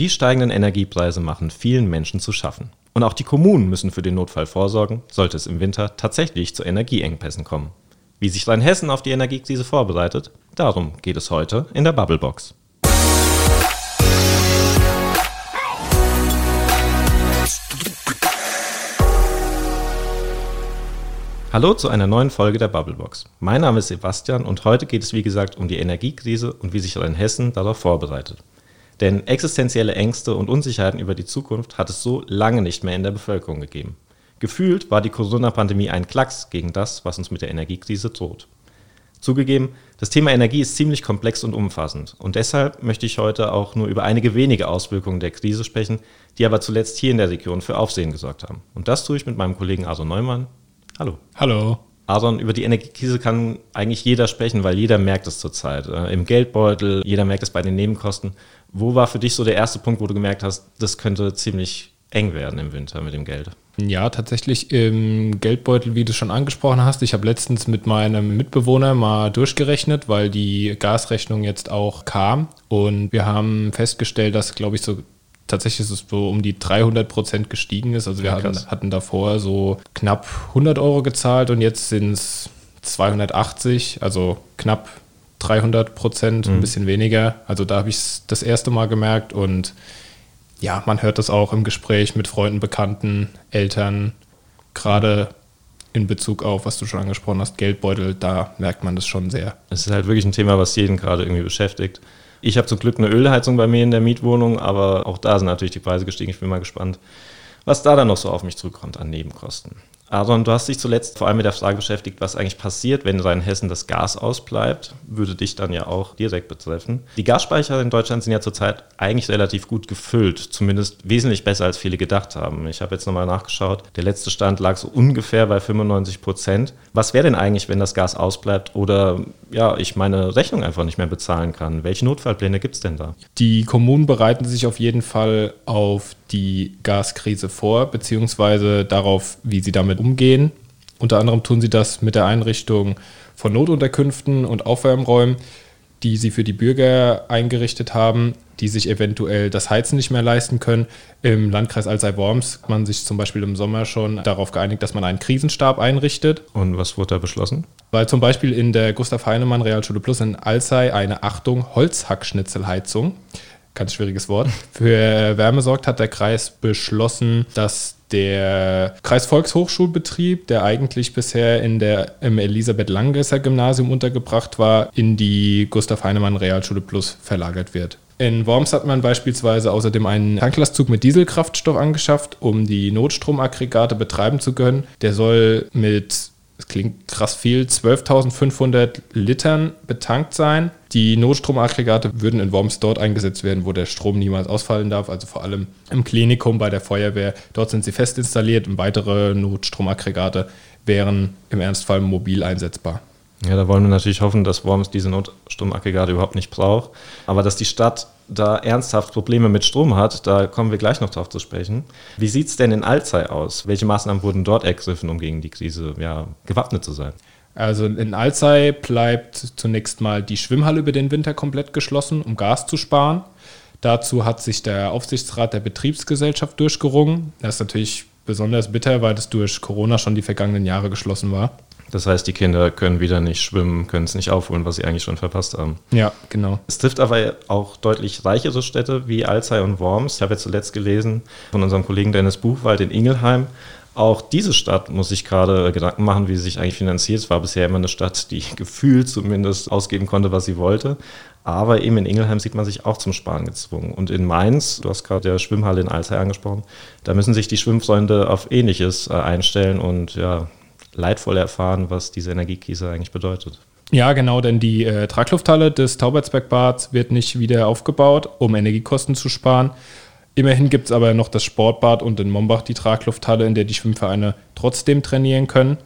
Die steigenden Energiepreise machen vielen Menschen zu schaffen. Und auch die Kommunen müssen für den Notfall vorsorgen, sollte es im Winter tatsächlich zu Energieengpässen kommen. Wie sich Rheinhessen auf die Energiekrise vorbereitet, darum geht es heute in der Bubblebox. Hallo zu einer neuen Folge der Bubblebox. Mein Name ist Sebastian und heute geht es wie gesagt um die Energiekrise und wie sich Rheinhessen darauf vorbereitet. Denn existenzielle Ängste und Unsicherheiten über die Zukunft hat es so lange nicht mehr in der Bevölkerung gegeben. Gefühlt war die Corona-Pandemie ein Klacks gegen das, was uns mit der Energiekrise droht. Zugegeben, das Thema Energie ist ziemlich komplex und umfassend und deshalb möchte ich heute auch nur über einige wenige Auswirkungen der Krise sprechen, die aber zuletzt hier in der Region für Aufsehen gesorgt haben. Und das tue ich mit meinem Kollegen Arso Neumann. Hallo. Hallo. Aaron, über die Energiekrise kann eigentlich jeder sprechen, weil jeder merkt es zurzeit. Äh, Im Geldbeutel, jeder merkt es bei den Nebenkosten. Wo war für dich so der erste Punkt, wo du gemerkt hast, das könnte ziemlich eng werden im Winter mit dem Geld? Ja, tatsächlich im Geldbeutel, wie du schon angesprochen hast. Ich habe letztens mit meinem Mitbewohner mal durchgerechnet, weil die Gasrechnung jetzt auch kam. Und wir haben festgestellt, dass, glaube ich, so tatsächlich ist es so um die 300 Prozent gestiegen ist. Also wir ja, hatten, hatten, davor so knapp 100 Euro gezahlt und jetzt sind es 280, also knapp 300 Prozent, mhm. ein bisschen weniger. Also da habe ich es das erste Mal gemerkt und ja, man hört das auch im Gespräch mit Freunden, Bekannten, Eltern, gerade in Bezug auf, was du schon angesprochen hast, Geldbeutel, da merkt man das schon sehr. Es ist halt wirklich ein Thema, was jeden gerade irgendwie beschäftigt. Ich habe zum Glück eine Ölheizung bei mir in der Mietwohnung, aber auch da sind natürlich die Preise gestiegen. Ich bin mal gespannt, was da dann noch so auf mich zurückkommt an Nebenkosten. Aaron, du hast dich zuletzt vor allem mit der Frage beschäftigt, was eigentlich passiert, wenn in Hessen das Gas ausbleibt. Würde dich dann ja auch direkt betreffen. Die Gasspeicher in Deutschland sind ja zurzeit eigentlich relativ gut gefüllt, zumindest wesentlich besser, als viele gedacht haben. Ich habe jetzt nochmal nachgeschaut. Der letzte Stand lag so ungefähr bei 95 Prozent. Was wäre denn eigentlich, wenn das Gas ausbleibt oder ja, ich meine Rechnung einfach nicht mehr bezahlen kann? Welche Notfallpläne gibt es denn da? Die Kommunen bereiten sich auf jeden Fall auf die Gaskrise vor, beziehungsweise darauf, wie sie damit umgehen. Unter anderem tun sie das mit der Einrichtung von Notunterkünften und Aufwärmräumen, die sie für die Bürger eingerichtet haben, die sich eventuell das Heizen nicht mehr leisten können. Im Landkreis Alzey-Worms hat man sich zum Beispiel im Sommer schon darauf geeinigt, dass man einen Krisenstab einrichtet. Und was wurde da beschlossen? Weil zum Beispiel in der Gustav Heinemann Realschule Plus in Alzey eine Achtung Holzhackschnitzelheizung ganz schwieriges Wort, für Wärme sorgt, hat der Kreis beschlossen, dass der Kreisvolkshochschulbetrieb, der eigentlich bisher in der, im Elisabeth Langesser Gymnasium untergebracht war, in die Gustav Heinemann Realschule Plus verlagert wird. In Worms hat man beispielsweise außerdem einen Tanklastzug mit Dieselkraftstoff angeschafft, um die Notstromaggregate betreiben zu können. Der soll mit das klingt krass viel, 12.500 Litern betankt sein. Die Notstromaggregate würden in Worms dort eingesetzt werden, wo der Strom niemals ausfallen darf, also vor allem im Klinikum bei der Feuerwehr. Dort sind sie fest installiert und weitere Notstromaggregate wären im Ernstfall mobil einsetzbar. Ja, da wollen wir natürlich hoffen, dass Worms diese Notstromaggregate überhaupt nicht braucht. Aber dass die Stadt da ernsthaft Probleme mit Strom hat, da kommen wir gleich noch drauf zu sprechen. Wie sieht es denn in Alzey aus? Welche Maßnahmen wurden dort ergriffen, um gegen die Krise ja, gewappnet zu sein? Also in Alzey bleibt zunächst mal die Schwimmhalle über den Winter komplett geschlossen, um Gas zu sparen. Dazu hat sich der Aufsichtsrat der Betriebsgesellschaft durchgerungen. Das ist natürlich besonders bitter, weil das durch Corona schon die vergangenen Jahre geschlossen war. Das heißt, die Kinder können wieder nicht schwimmen, können es nicht aufholen, was sie eigentlich schon verpasst haben. Ja, genau. Es trifft aber auch deutlich reichere Städte wie Alzey und Worms. Ich habe jetzt zuletzt gelesen von unserem Kollegen Dennis Buchwald in Ingelheim. Auch diese Stadt muss sich gerade Gedanken machen, wie sie sich eigentlich finanziert. Es war bisher immer eine Stadt, die gefühlt zumindest ausgeben konnte, was sie wollte. Aber eben in Ingelheim sieht man sich auch zum Sparen gezwungen. Und in Mainz, du hast gerade der Schwimmhalle in Alzey angesprochen, da müssen sich die Schwimmfreunde auf Ähnliches äh, einstellen und ja, leidvoll erfahren, was diese Energiekrise eigentlich bedeutet. Ja, genau, denn die äh, Traglufthalle des Taubertsbergbads wird nicht wieder aufgebaut, um Energiekosten zu sparen. Immerhin gibt es aber noch das Sportbad und in Mombach die Traglufthalle, in der die Schwimmvereine trotzdem trainieren können.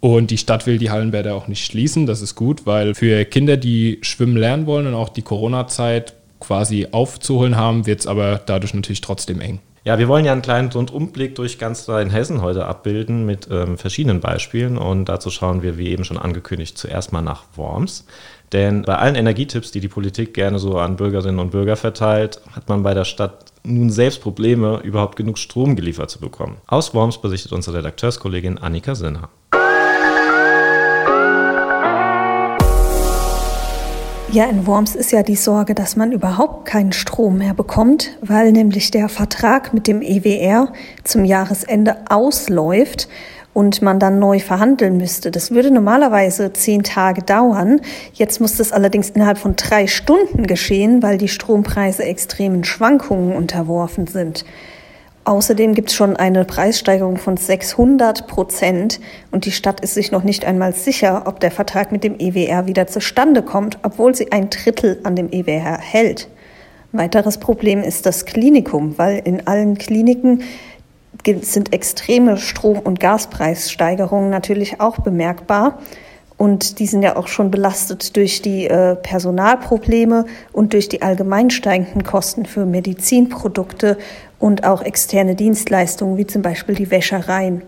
Und die Stadt will die Hallenbäder auch nicht schließen. Das ist gut, weil für Kinder, die schwimmen lernen wollen und auch die Corona-Zeit quasi aufzuholen haben, wird es aber dadurch natürlich trotzdem eng. Ja, wir wollen ja einen kleinen Rundumblick durch ganz Rheinhessen heute abbilden mit ähm, verschiedenen Beispielen und dazu schauen wir, wie eben schon angekündigt, zuerst mal nach Worms. Denn bei allen Energietipps, die die Politik gerne so an Bürgerinnen und Bürger verteilt, hat man bei der Stadt nun selbst Probleme, überhaupt genug Strom geliefert zu bekommen. Aus Worms berichtet unsere Redakteurskollegin Annika Sinner. Ja, in Worms ist ja die Sorge, dass man überhaupt keinen Strom mehr bekommt, weil nämlich der Vertrag mit dem EWR zum Jahresende ausläuft und man dann neu verhandeln müsste. Das würde normalerweise zehn Tage dauern. Jetzt muss das allerdings innerhalb von drei Stunden geschehen, weil die Strompreise extremen Schwankungen unterworfen sind. Außerdem gibt es schon eine Preissteigerung von 600 Prozent und die Stadt ist sich noch nicht einmal sicher, ob der Vertrag mit dem EWR wieder zustande kommt, obwohl sie ein Drittel an dem EWR hält. Weiteres Problem ist das Klinikum, weil in allen Kliniken sind extreme Strom- und Gaspreissteigerungen natürlich auch bemerkbar. Und die sind ja auch schon belastet durch die äh, Personalprobleme und durch die allgemein steigenden Kosten für Medizinprodukte und auch externe Dienstleistungen, wie zum Beispiel die Wäschereien.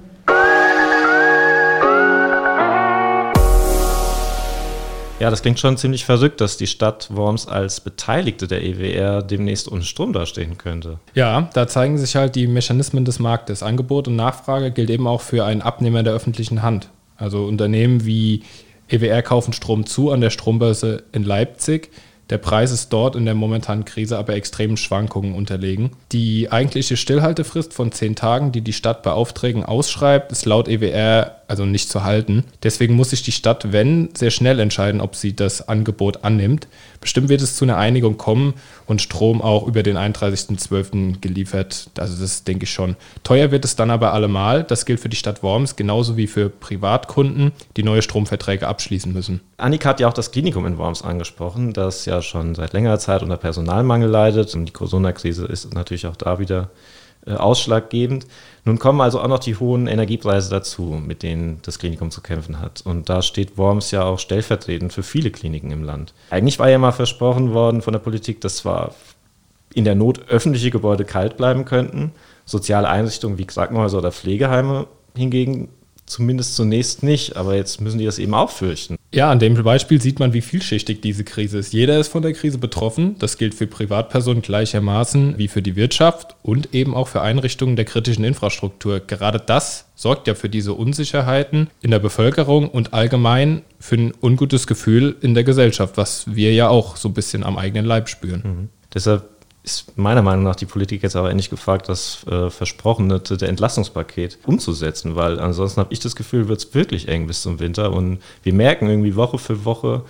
Ja, das klingt schon ziemlich verrückt, dass die Stadt Worms als Beteiligte der EWR demnächst ohne Strom dastehen könnte. Ja, da zeigen sich halt die Mechanismen des Marktes. Angebot und Nachfrage gilt eben auch für einen Abnehmer der öffentlichen Hand. Also Unternehmen wie EWR kaufen Strom zu an der Strombörse in Leipzig der Preis ist dort in der momentanen Krise aber extremen Schwankungen unterlegen. Die eigentliche Stillhaltefrist von zehn Tagen, die die Stadt bei Aufträgen ausschreibt, ist laut EWR also nicht zu halten. Deswegen muss sich die Stadt, wenn, sehr schnell entscheiden, ob sie das Angebot annimmt. Bestimmt wird es zu einer Einigung kommen und Strom auch über den 31.12. geliefert. Also das denke ich schon. Teuer wird es dann aber allemal. Das gilt für die Stadt Worms genauso wie für Privatkunden, die neue Stromverträge abschließen müssen. Annika hat ja auch das Klinikum in Worms angesprochen, das ja schon seit längerer Zeit unter Personalmangel leidet. Und die Corona-Krise ist natürlich auch da wieder äh, ausschlaggebend. Nun kommen also auch noch die hohen Energiepreise dazu, mit denen das Klinikum zu kämpfen hat. Und da steht Worms ja auch stellvertretend für viele Kliniken im Land. Eigentlich war ja mal versprochen worden von der Politik, dass zwar in der Not öffentliche Gebäude kalt bleiben könnten, soziale Einrichtungen wie Krankenhäuser oder Pflegeheime hingegen zumindest zunächst nicht, aber jetzt müssen die das eben auch fürchten. Ja, an dem Beispiel sieht man, wie vielschichtig diese Krise ist. Jeder ist von der Krise betroffen. Das gilt für Privatpersonen gleichermaßen wie für die Wirtschaft und eben auch für Einrichtungen der kritischen Infrastruktur. Gerade das sorgt ja für diese Unsicherheiten in der Bevölkerung und allgemein für ein ungutes Gefühl in der Gesellschaft, was wir ja auch so ein bisschen am eigenen Leib spüren. Mhm. Deshalb ist meiner Meinung nach die Politik jetzt aber endlich gefragt, das äh, versprochene der Entlastungspaket umzusetzen, weil ansonsten habe ich das Gefühl, wird es wirklich eng bis zum Winter und wir merken irgendwie Woche für Woche,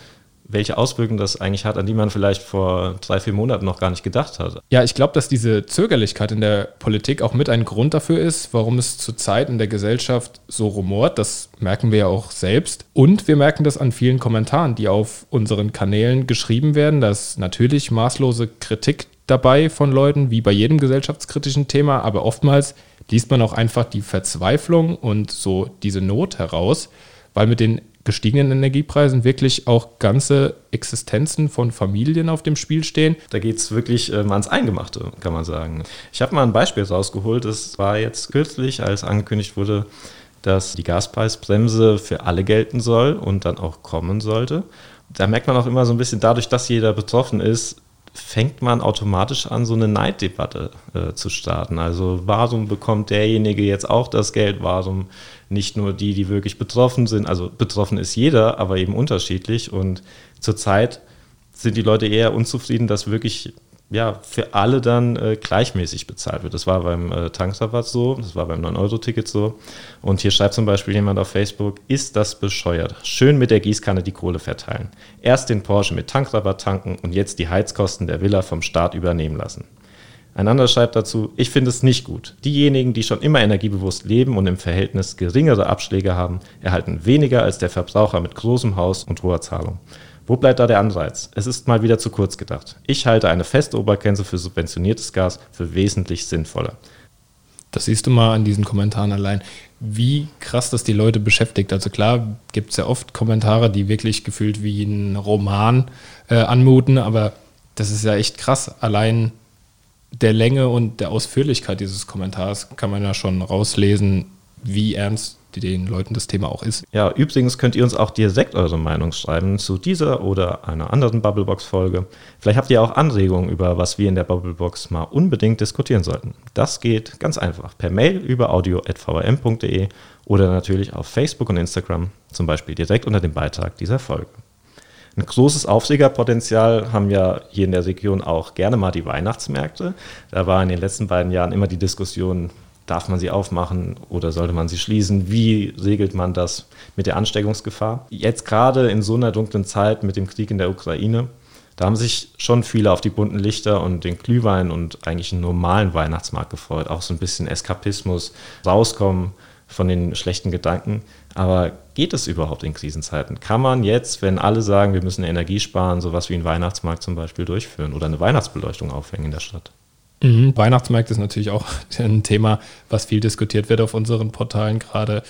welche Auswirkungen das eigentlich hat, an die man vielleicht vor drei, vier Monaten noch gar nicht gedacht hat. Ja, ich glaube, dass diese Zögerlichkeit in der Politik auch mit ein Grund dafür ist, warum es zurzeit in der Gesellschaft so rumort. Das merken wir ja auch selbst. Und wir merken das an vielen Kommentaren, die auf unseren Kanälen geschrieben werden, dass natürlich maßlose Kritik dabei von Leuten, wie bei jedem gesellschaftskritischen Thema, aber oftmals liest man auch einfach die Verzweiflung und so diese Not heraus, weil mit den gestiegenen Energiepreisen wirklich auch ganze Existenzen von Familien auf dem Spiel stehen. Da geht es wirklich ähm, ans Eingemachte, kann man sagen. Ich habe mal ein Beispiel rausgeholt. Das war jetzt kürzlich, als angekündigt wurde, dass die Gaspreisbremse für alle gelten soll und dann auch kommen sollte. Da merkt man auch immer so ein bisschen dadurch, dass jeder betroffen ist, fängt man automatisch an, so eine Neiddebatte äh, zu starten. Also warum bekommt derjenige jetzt auch das Geld? Warum nicht nur die, die wirklich betroffen sind? Also betroffen ist jeder, aber eben unterschiedlich. Und zurzeit sind die Leute eher unzufrieden, dass wirklich ja, für alle dann äh, gleichmäßig bezahlt wird. Das war beim äh, Tankrabatt so, das war beim 9-Euro-Ticket so. Und hier schreibt zum Beispiel jemand auf Facebook, ist das bescheuert? Schön mit der Gießkanne die Kohle verteilen. Erst den Porsche mit Tankrabatt tanken und jetzt die Heizkosten der Villa vom Staat übernehmen lassen. Ein anderer schreibt dazu, ich finde es nicht gut. Diejenigen, die schon immer energiebewusst leben und im Verhältnis geringere Abschläge haben, erhalten weniger als der Verbraucher mit großem Haus und hoher Zahlung. Wo bleibt da der Anreiz? Es ist mal wieder zu kurz gedacht. Ich halte eine feste Obergrenze für subventioniertes Gas für wesentlich sinnvoller. Das siehst du mal an diesen Kommentaren allein, wie krass das die Leute beschäftigt. Also klar gibt es ja oft Kommentare, die wirklich gefühlt wie ein Roman äh, anmuten, aber das ist ja echt krass. Allein der Länge und der Ausführlichkeit dieses Kommentars kann man ja schon rauslesen, wie ernst den Leuten das Thema auch ist. Ja, übrigens könnt ihr uns auch direkt eure Meinung schreiben zu dieser oder einer anderen Bubblebox-Folge. Vielleicht habt ihr auch Anregungen, über was wir in der Bubblebox mal unbedingt diskutieren sollten. Das geht ganz einfach per Mail über audio.vrm.de oder natürlich auf Facebook und Instagram, zum Beispiel direkt unter dem Beitrag dieser Folge. Ein großes Aufregerpotenzial haben ja hier in der Region auch gerne mal die Weihnachtsmärkte. Da war in den letzten beiden Jahren immer die Diskussion, Darf man sie aufmachen oder sollte man sie schließen? Wie regelt man das mit der Ansteckungsgefahr? Jetzt gerade in so einer dunklen Zeit mit dem Krieg in der Ukraine, da haben sich schon viele auf die bunten Lichter und den Glühwein und eigentlich einen normalen Weihnachtsmarkt gefreut. Auch so ein bisschen Eskapismus, rauskommen von den schlechten Gedanken. Aber geht es überhaupt in Krisenzeiten? Kann man jetzt, wenn alle sagen, wir müssen Energie sparen, sowas wie einen Weihnachtsmarkt zum Beispiel durchführen oder eine Weihnachtsbeleuchtung aufhängen in der Stadt? Mhm. Weihnachtsmärkte ist natürlich auch ein Thema, was viel diskutiert wird auf unseren Portalen gerade.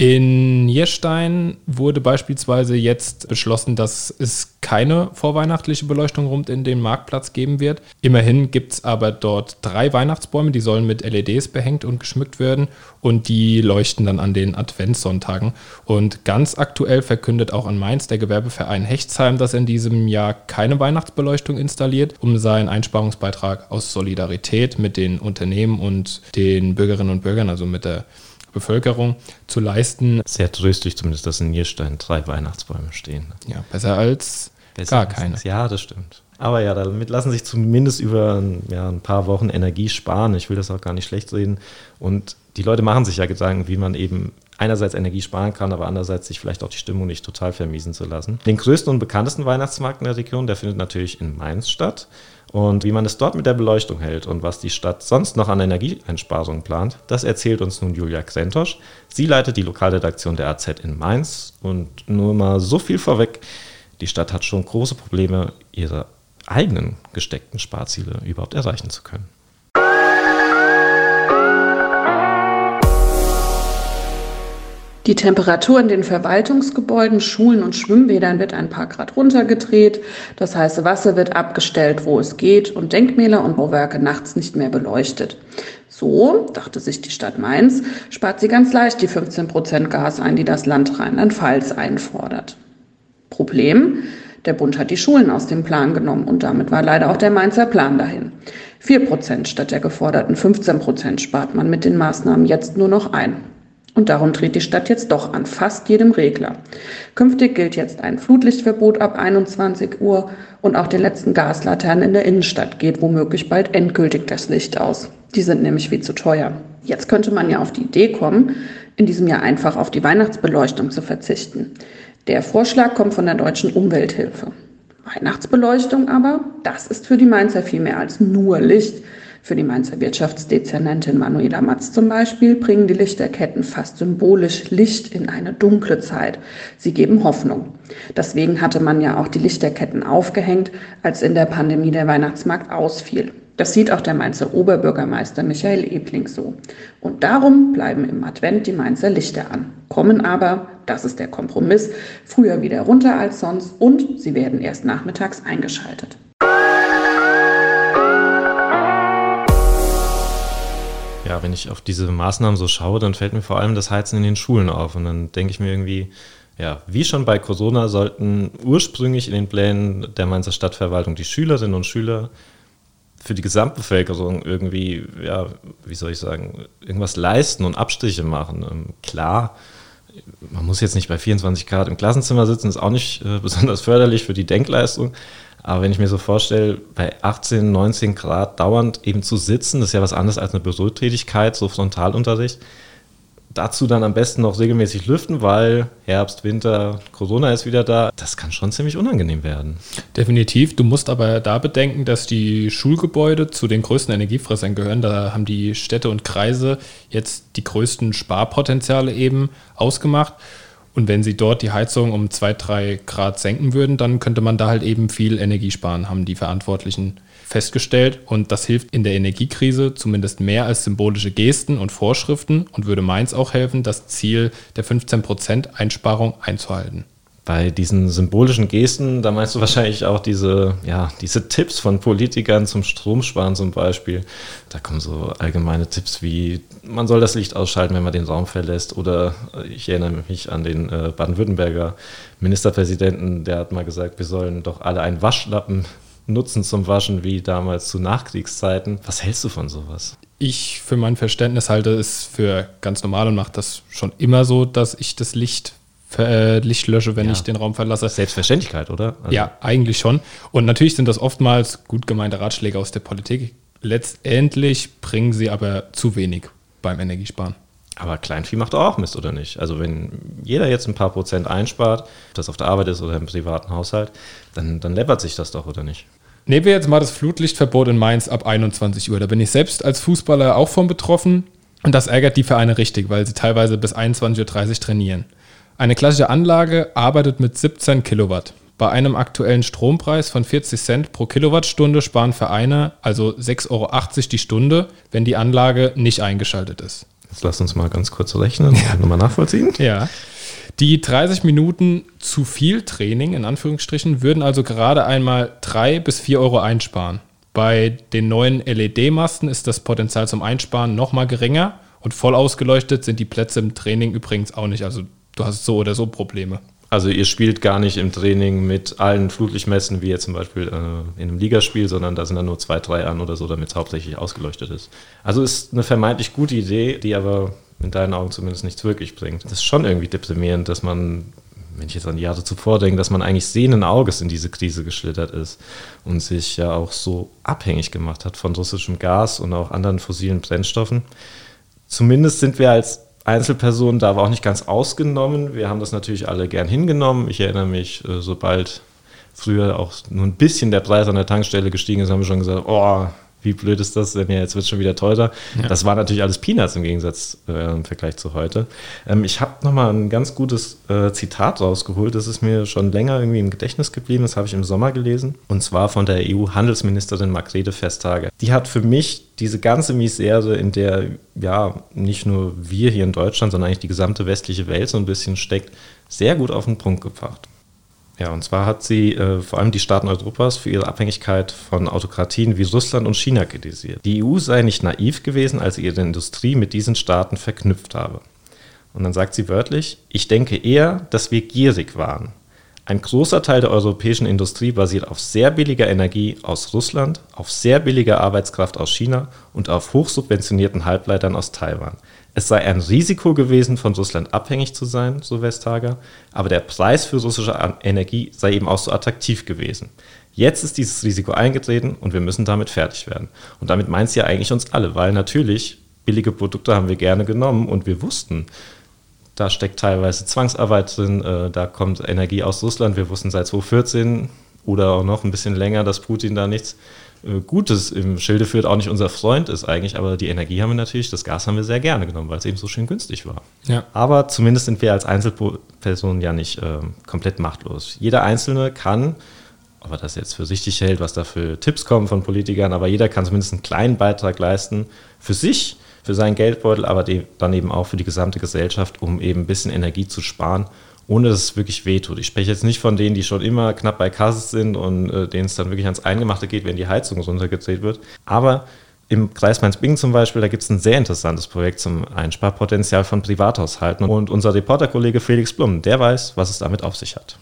In Nierstein wurde beispielsweise jetzt beschlossen, dass es keine vorweihnachtliche Beleuchtung rund in den Marktplatz geben wird. Immerhin gibt es aber dort drei Weihnachtsbäume, die sollen mit LEDs behängt und geschmückt werden und die leuchten dann an den Adventssonntagen. Und ganz aktuell verkündet auch in Mainz der Gewerbeverein Hechtsheim, dass er in diesem Jahr keine Weihnachtsbeleuchtung installiert, um seinen Einsparungsbeitrag aus Solidarität mit den Unternehmen und den Bürgerinnen und Bürgern, also mit der Bevölkerung zu leisten. Sehr tröstlich zumindest, dass in Nierstein drei Weihnachtsbäume stehen. Ja, besser als besser gar keine. Ja, das stimmt. Aber ja, damit lassen sich zumindest über ja, ein paar Wochen Energie sparen. Ich will das auch gar nicht schlecht reden. Und die Leute machen sich ja Gedanken, wie man eben einerseits Energie sparen kann, aber andererseits sich vielleicht auch die Stimmung nicht total vermiesen zu lassen. Den größten und bekanntesten Weihnachtsmarkt in der Region, der findet natürlich in Mainz statt. Und wie man es dort mit der Beleuchtung hält und was die Stadt sonst noch an Energieeinsparungen plant, das erzählt uns nun Julia Krentosch. Sie leitet die Lokalredaktion der AZ in Mainz. Und nur mal so viel vorweg, die Stadt hat schon große Probleme, ihre eigenen gesteckten Sparziele überhaupt erreichen zu können. Die Temperatur in den Verwaltungsgebäuden, Schulen und Schwimmbädern wird ein paar Grad runtergedreht. Das heiße Wasser wird abgestellt, wo es geht und Denkmäler und Bauwerke nachts nicht mehr beleuchtet. So, dachte sich die Stadt Mainz, spart sie ganz leicht die 15 Prozent Gas ein, die das Land Rheinland-Pfalz einfordert. Problem? Der Bund hat die Schulen aus dem Plan genommen und damit war leider auch der Mainzer Plan dahin. 4 Prozent statt der geforderten 15 Prozent spart man mit den Maßnahmen jetzt nur noch ein. Und darum dreht die Stadt jetzt doch an fast jedem Regler. Künftig gilt jetzt ein Flutlichtverbot ab 21 Uhr und auch den letzten Gaslaternen in der Innenstadt geht womöglich bald endgültig das Licht aus. Die sind nämlich viel zu teuer. Jetzt könnte man ja auf die Idee kommen, in diesem Jahr einfach auf die Weihnachtsbeleuchtung zu verzichten. Der Vorschlag kommt von der Deutschen Umwelthilfe. Weihnachtsbeleuchtung aber, das ist für die Mainzer viel mehr als nur Licht. Für die Mainzer Wirtschaftsdezernentin Manuela Matz zum Beispiel bringen die Lichterketten fast symbolisch Licht in eine dunkle Zeit. Sie geben Hoffnung. Deswegen hatte man ja auch die Lichterketten aufgehängt, als in der Pandemie der Weihnachtsmarkt ausfiel. Das sieht auch der Mainzer Oberbürgermeister Michael Ebling so. Und darum bleiben im Advent die Mainzer Lichter an, kommen aber, das ist der Kompromiss, früher wieder runter als sonst und sie werden erst nachmittags eingeschaltet. Ja, wenn ich auf diese Maßnahmen so schaue, dann fällt mir vor allem das Heizen in den Schulen auf. Und dann denke ich mir irgendwie, ja, wie schon bei Corona sollten ursprünglich in den Plänen der Mainzer Stadtverwaltung die Schülerinnen und Schüler für die Gesamtbevölkerung irgendwie, ja, wie soll ich sagen, irgendwas leisten und Abstriche machen. Ähm, klar, man muss jetzt nicht bei 24 Grad im Klassenzimmer sitzen, ist auch nicht äh, besonders förderlich für die Denkleistung. Aber wenn ich mir so vorstelle, bei 18, 19 Grad dauernd eben zu sitzen, das ist ja was anderes als eine Bürotätigkeit, so Frontalunterricht. Dazu dann am besten noch regelmäßig lüften, weil Herbst, Winter, Corona ist wieder da. Das kann schon ziemlich unangenehm werden. Definitiv. Du musst aber da bedenken, dass die Schulgebäude zu den größten Energiefressern gehören. Da haben die Städte und Kreise jetzt die größten Sparpotenziale eben ausgemacht. Und wenn sie dort die Heizung um 2, 3 Grad senken würden, dann könnte man da halt eben viel Energie sparen, haben die Verantwortlichen festgestellt. Und das hilft in der Energiekrise zumindest mehr als symbolische Gesten und Vorschriften und würde Mainz auch helfen, das Ziel der 15% Einsparung einzuhalten. Bei diesen symbolischen Gesten, da meinst du wahrscheinlich auch diese, ja, diese Tipps von Politikern zum Stromsparen zum Beispiel. Da kommen so allgemeine Tipps wie, man soll das Licht ausschalten, wenn man den Raum verlässt. Oder ich erinnere mich an den äh, Baden-Württemberger Ministerpräsidenten, der hat mal gesagt, wir sollen doch alle einen Waschlappen nutzen zum Waschen wie damals zu Nachkriegszeiten. Was hältst du von sowas? Ich für mein Verständnis halte es für ganz normal und mache das schon immer so, dass ich das Licht äh, Licht lösche, wenn ja. ich den Raum verlasse. Selbstverständlichkeit, oder? Also ja, eigentlich schon. Und natürlich sind das oftmals gut gemeinte Ratschläge aus der Politik. Letztendlich bringen sie aber zu wenig beim Energiesparen. Aber Kleinvieh macht auch Mist, oder nicht? Also wenn jeder jetzt ein paar Prozent einspart, ob das auf der Arbeit ist oder im privaten Haushalt, dann, dann läppert sich das doch, oder nicht? Nehmen wir jetzt mal das Flutlichtverbot in Mainz ab 21 Uhr. Da bin ich selbst als Fußballer auch von betroffen. Und das ärgert die Vereine richtig, weil sie teilweise bis 21.30 Uhr trainieren. Eine klassische Anlage arbeitet mit 17 Kilowatt. Bei einem aktuellen Strompreis von 40 Cent pro Kilowattstunde sparen Vereine also 6,80 Euro die Stunde, wenn die Anlage nicht eingeschaltet ist. Jetzt lass uns mal ganz kurz rechnen und ja. nochmal nachvollziehen. Ja. Die 30 Minuten zu viel Training, in Anführungsstrichen, würden also gerade einmal 3 bis 4 Euro einsparen. Bei den neuen LED-Masten ist das Potenzial zum Einsparen nochmal geringer und voll ausgeleuchtet sind die Plätze im Training übrigens auch nicht. Also du hast so oder so Probleme. Also ihr spielt gar nicht im Training mit allen Flutlichtmessen, wie jetzt zum Beispiel äh, in einem Ligaspiel, sondern da sind dann nur zwei, drei an oder so, damit es hauptsächlich ausgeleuchtet ist. Also ist eine vermeintlich gute Idee, die aber in deinen Augen zumindest nichts wirklich bringt. Das ist schon irgendwie deprimierend, dass man, wenn ich jetzt an die Jahre zuvor denke, dass man eigentlich sehenden Auges in diese Krise geschlittert ist und sich ja auch so abhängig gemacht hat von russischem Gas und auch anderen fossilen Brennstoffen. Zumindest sind wir als Einzelpersonen da war auch nicht ganz ausgenommen. Wir haben das natürlich alle gern hingenommen. Ich erinnere mich, äh, sobald früher auch nur ein bisschen der Preis an der Tankstelle gestiegen ist, haben wir schon gesagt, oh, wie blöd ist das denn? Ja, jetzt wird es schon wieder teurer. Ja. Das war natürlich alles Peanuts im Gegensatz äh, im Vergleich zu heute. Ähm, ich habe nochmal ein ganz gutes äh, Zitat rausgeholt. Das ist mir schon länger irgendwie im Gedächtnis geblieben. Das habe ich im Sommer gelesen. Und zwar von der EU-Handelsministerin Margrethe Vestager. Die hat für mich diese ganze Misere, in der ja nicht nur wir hier in Deutschland, sondern eigentlich die gesamte westliche Welt so ein bisschen steckt, sehr gut auf den Punkt gebracht. Ja, und zwar hat sie äh, vor allem die Staaten Europas für ihre Abhängigkeit von Autokratien wie Russland und China kritisiert. Die EU sei nicht naiv gewesen, als sie ihre Industrie mit diesen Staaten verknüpft habe. Und dann sagt sie wörtlich, ich denke eher, dass wir gierig waren. Ein großer Teil der europäischen Industrie basiert auf sehr billiger Energie aus Russland, auf sehr billiger Arbeitskraft aus China und auf hochsubventionierten Halbleitern aus Taiwan. Es sei ein Risiko gewesen, von Russland abhängig zu sein, so Vestager, aber der Preis für russische Energie sei eben auch so attraktiv gewesen. Jetzt ist dieses Risiko eingetreten und wir müssen damit fertig werden. Und damit meint sie ja eigentlich uns alle, weil natürlich billige Produkte haben wir gerne genommen und wir wussten, da steckt teilweise Zwangsarbeit drin, äh, da kommt Energie aus Russland. Wir wussten seit 2014 oder auch noch ein bisschen länger, dass Putin da nichts Gutes im Schilde führt, auch nicht unser Freund ist eigentlich, aber die Energie haben wir natürlich, das Gas haben wir sehr gerne genommen, weil es eben so schön günstig war. Ja. Aber zumindest sind wir als Einzelpersonen ja nicht äh, komplett machtlos. Jeder Einzelne kann, ob er das jetzt für sichtig hält, was da für Tipps kommen von Politikern, aber jeder kann zumindest einen kleinen Beitrag leisten für sich, für seinen Geldbeutel, aber dann eben auch für die gesamte Gesellschaft, um eben ein bisschen Energie zu sparen ohne dass es wirklich wehtut. Ich spreche jetzt nicht von denen, die schon immer knapp bei Kasse sind und äh, denen es dann wirklich ans Eingemachte geht, wenn die Heizung runtergedreht wird. Aber im Kreis Mainz-Bingen zum Beispiel, da gibt es ein sehr interessantes Projekt zum Einsparpotenzial von Privathaushalten. Und unser Reporterkollege Felix Blum, der weiß, was es damit auf sich hat.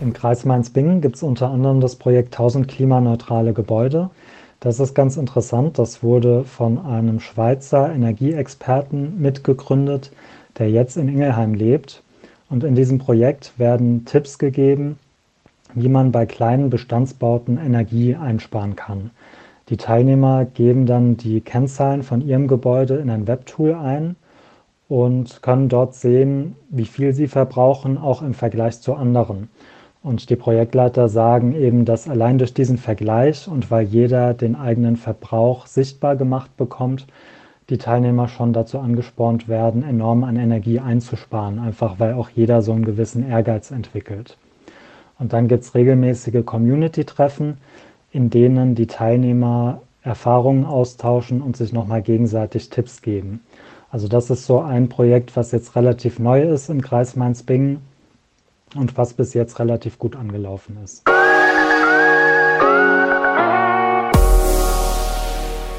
Im Kreis Mainz-Bingen gibt es unter anderem das Projekt 1000 klimaneutrale Gebäude. Das ist ganz interessant. Das wurde von einem Schweizer Energieexperten mitgegründet, der jetzt in Ingelheim lebt. Und in diesem Projekt werden Tipps gegeben, wie man bei kleinen Bestandsbauten Energie einsparen kann. Die Teilnehmer geben dann die Kennzahlen von ihrem Gebäude in ein Webtool ein und können dort sehen, wie viel sie verbrauchen, auch im Vergleich zu anderen. Und die Projektleiter sagen eben, dass allein durch diesen Vergleich und weil jeder den eigenen Verbrauch sichtbar gemacht bekommt, die Teilnehmer schon dazu angespornt werden, enorm an Energie einzusparen, einfach weil auch jeder so einen gewissen Ehrgeiz entwickelt. Und dann gibt es regelmäßige Community-Treffen, in denen die Teilnehmer Erfahrungen austauschen und sich nochmal gegenseitig Tipps geben. Also das ist so ein Projekt, was jetzt relativ neu ist im Kreis Mainz-Bingen und was bis jetzt relativ gut angelaufen ist.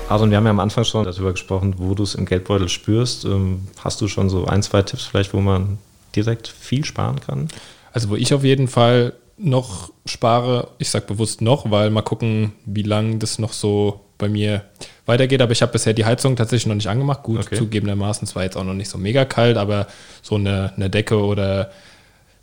Also wir haben ja am Anfang schon darüber gesprochen, wo du es im Geldbeutel spürst. Ähm, hast du schon so ein, zwei Tipps vielleicht, wo man direkt viel sparen kann? Also wo ich auf jeden Fall noch spare, ich sage bewusst noch, weil mal gucken, wie lange das noch so bei mir weitergeht. Aber ich habe bisher die Heizung tatsächlich noch nicht angemacht. Gut, okay. zugegebenermaßen zwar jetzt auch noch nicht so mega kalt, aber so eine, eine Decke oder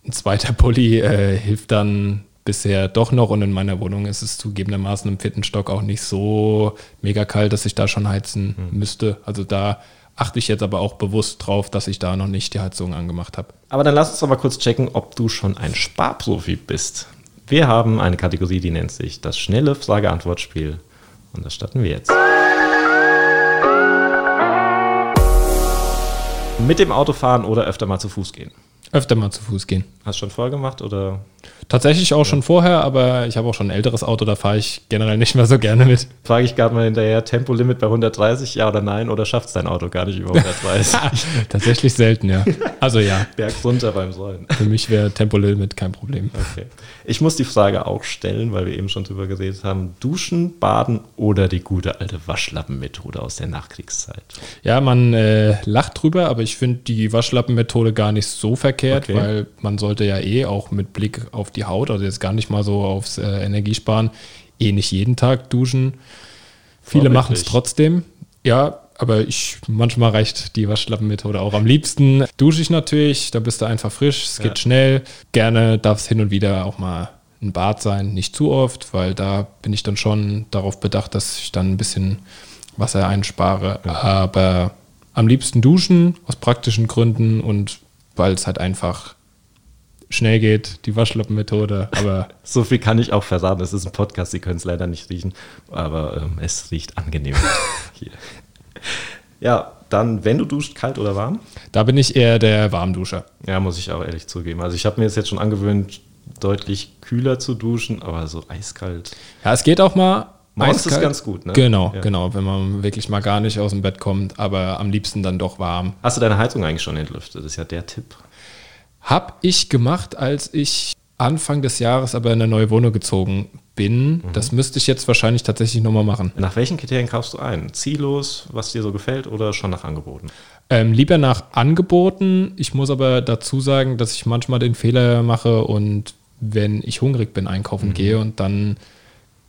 ein zweiter Pulli äh, hilft dann bisher doch noch und in meiner Wohnung ist es zugegebenermaßen im vierten Stock auch nicht so mega kalt, dass ich da schon heizen mhm. müsste. Also da achte ich jetzt aber auch bewusst drauf, dass ich da noch nicht die Heizung angemacht habe. Aber dann lass uns doch mal kurz checken, ob du schon ein Sparprofi bist. Wir haben eine Kategorie, die nennt sich das schnelle Frage-Antwort-Spiel. Und das starten wir jetzt. Mit dem Auto fahren oder öfter mal zu Fuß gehen? Öfter mal zu Fuß gehen. Hast du schon vorher gemacht oder? Tatsächlich auch ja. schon vorher, aber ich habe auch schon ein älteres Auto, da fahre ich generell nicht mehr so gerne mit. Frage ich gerade mal hinterher, Tempolimit bei 130, ja oder nein? Oder schafft es dein Auto gar nicht über 130? Tatsächlich selten, ja. Also ja. Berg runter beim Säulen. Für mich wäre Tempolimit kein Problem. Okay. Ich muss die Frage auch stellen, weil wir eben schon drüber geredet haben. Duschen, Baden oder die gute alte Waschlappenmethode aus der Nachkriegszeit? Ja, man äh, lacht drüber, aber ich finde die Waschlappenmethode gar nicht so verkehrt, okay. weil man sollte ja eh auch mit Blick auf die Haut, also jetzt gar nicht mal so aufs äh, Energiesparen, eh nicht jeden Tag duschen. Viele machen es trotzdem. Ja, aber ich, manchmal reicht die Waschlappenmethode auch. Am liebsten dusche ich natürlich, da bist du einfach frisch, es geht ja. schnell. Gerne darf es hin und wieder auch mal ein Bad sein, nicht zu oft, weil da bin ich dann schon darauf bedacht, dass ich dann ein bisschen Wasser einspare. Ja. Aber am liebsten duschen aus praktischen Gründen und weil es halt einfach schnell geht, die Waschlappenmethode, aber. so viel kann ich auch verraten. Es ist ein Podcast, Sie können es leider nicht riechen, aber ähm, es riecht angenehm hier. Ja, dann, wenn du duscht, kalt oder warm? Da bin ich eher der Warmduscher. Ja, muss ich auch ehrlich zugeben. Also ich habe mir jetzt schon angewöhnt, deutlich kühler zu duschen, aber so eiskalt. Ja, es geht auch mal. Morgens ist ganz gut, ne? Genau, ja. genau, wenn man wirklich mal gar nicht aus dem Bett kommt, aber am liebsten dann doch warm. Hast du deine Heizung eigentlich schon entlüftet? Das ist ja der Tipp. Hab ich gemacht, als ich Anfang des Jahres aber in eine neue Wohnung gezogen bin. Mhm. Das müsste ich jetzt wahrscheinlich tatsächlich nochmal machen. Nach welchen Kriterien kaufst du ein? Ziellos, was dir so gefällt oder schon nach Angeboten? Ähm, lieber nach Angeboten. Ich muss aber dazu sagen, dass ich manchmal den Fehler mache und wenn ich hungrig bin, einkaufen mhm. gehe und dann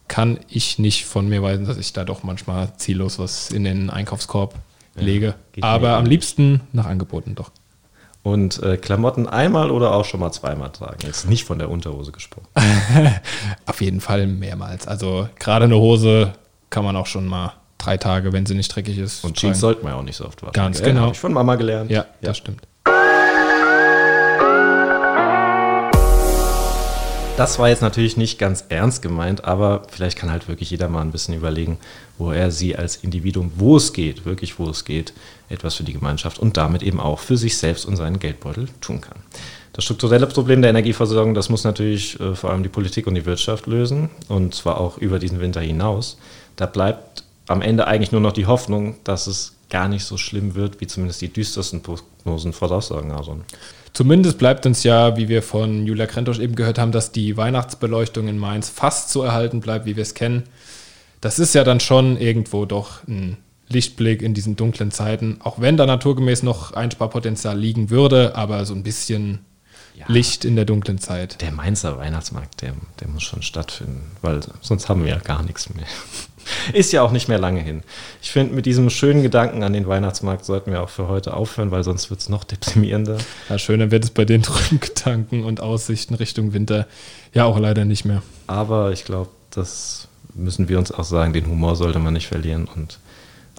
kann ich nicht von mir weisen, dass ich da doch manchmal ziellos was in den Einkaufskorb ja, lege. Aber am liebsten nach Angeboten doch. Und äh, Klamotten einmal oder auch schon mal zweimal tragen. Jetzt nicht von der Unterhose gesprochen. Auf jeden Fall mehrmals. Also gerade eine Hose kann man auch schon mal drei Tage, wenn sie nicht dreckig ist. Und Jeans sollte man ja auch nicht so oft waschen. Ganz genau. Habe ich von Mama gelernt. Ja, ja, das stimmt. Das war jetzt natürlich nicht ganz ernst gemeint, aber vielleicht kann halt wirklich jeder mal ein bisschen überlegen, wo er sie als Individuum, wo es geht, wirklich wo es geht, etwas für die Gemeinschaft und damit eben auch für sich selbst und seinen Geldbeutel tun kann. Das strukturelle Problem der Energieversorgung, das muss natürlich äh, vor allem die Politik und die Wirtschaft lösen und zwar auch über diesen Winter hinaus. Da bleibt am Ende eigentlich nur noch die Hoffnung, dass es gar nicht so schlimm wird, wie zumindest die düstersten Prognosen voraussagen. Also. Zumindest bleibt uns ja, wie wir von Julia Krentosch eben gehört haben, dass die Weihnachtsbeleuchtung in Mainz fast so erhalten bleibt, wie wir es kennen. Das ist ja dann schon irgendwo doch ein Lichtblick in diesen dunklen Zeiten, auch wenn da naturgemäß noch Einsparpotenzial liegen würde, aber so ein bisschen ja, Licht in der dunklen Zeit. Der Mainzer Weihnachtsmarkt, der, der muss schon stattfinden, weil sonst haben wir ja gar nichts mehr. Ist ja auch nicht mehr lange hin. Ich finde, mit diesem schönen Gedanken an den Weihnachtsmarkt sollten wir auch für heute aufhören, weil sonst wird es noch deprimierender. Ja, schöner wird es bei den trüben Gedanken und Aussichten Richtung Winter ja auch leider nicht mehr. Aber ich glaube, das müssen wir uns auch sagen, den Humor sollte man nicht verlieren und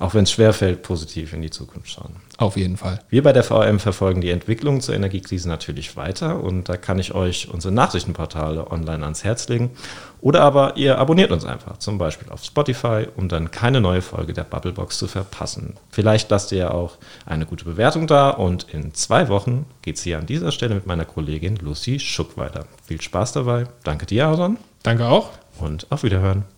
auch wenn es schwerfällt, positiv in die Zukunft schauen. Auf jeden Fall. Wir bei der VM verfolgen die Entwicklung zur Energiekrise natürlich weiter und da kann ich euch unsere Nachrichtenportale online ans Herz legen. Oder aber ihr abonniert uns einfach, zum Beispiel auf Spotify, um dann keine neue Folge der Bubblebox zu verpassen. Vielleicht lasst ihr ja auch eine gute Bewertung da und in zwei Wochen geht es hier an dieser Stelle mit meiner Kollegin Lucy Schuck weiter. Viel Spaß dabei. Danke dir, Aaron. Danke auch. Und auf Wiederhören.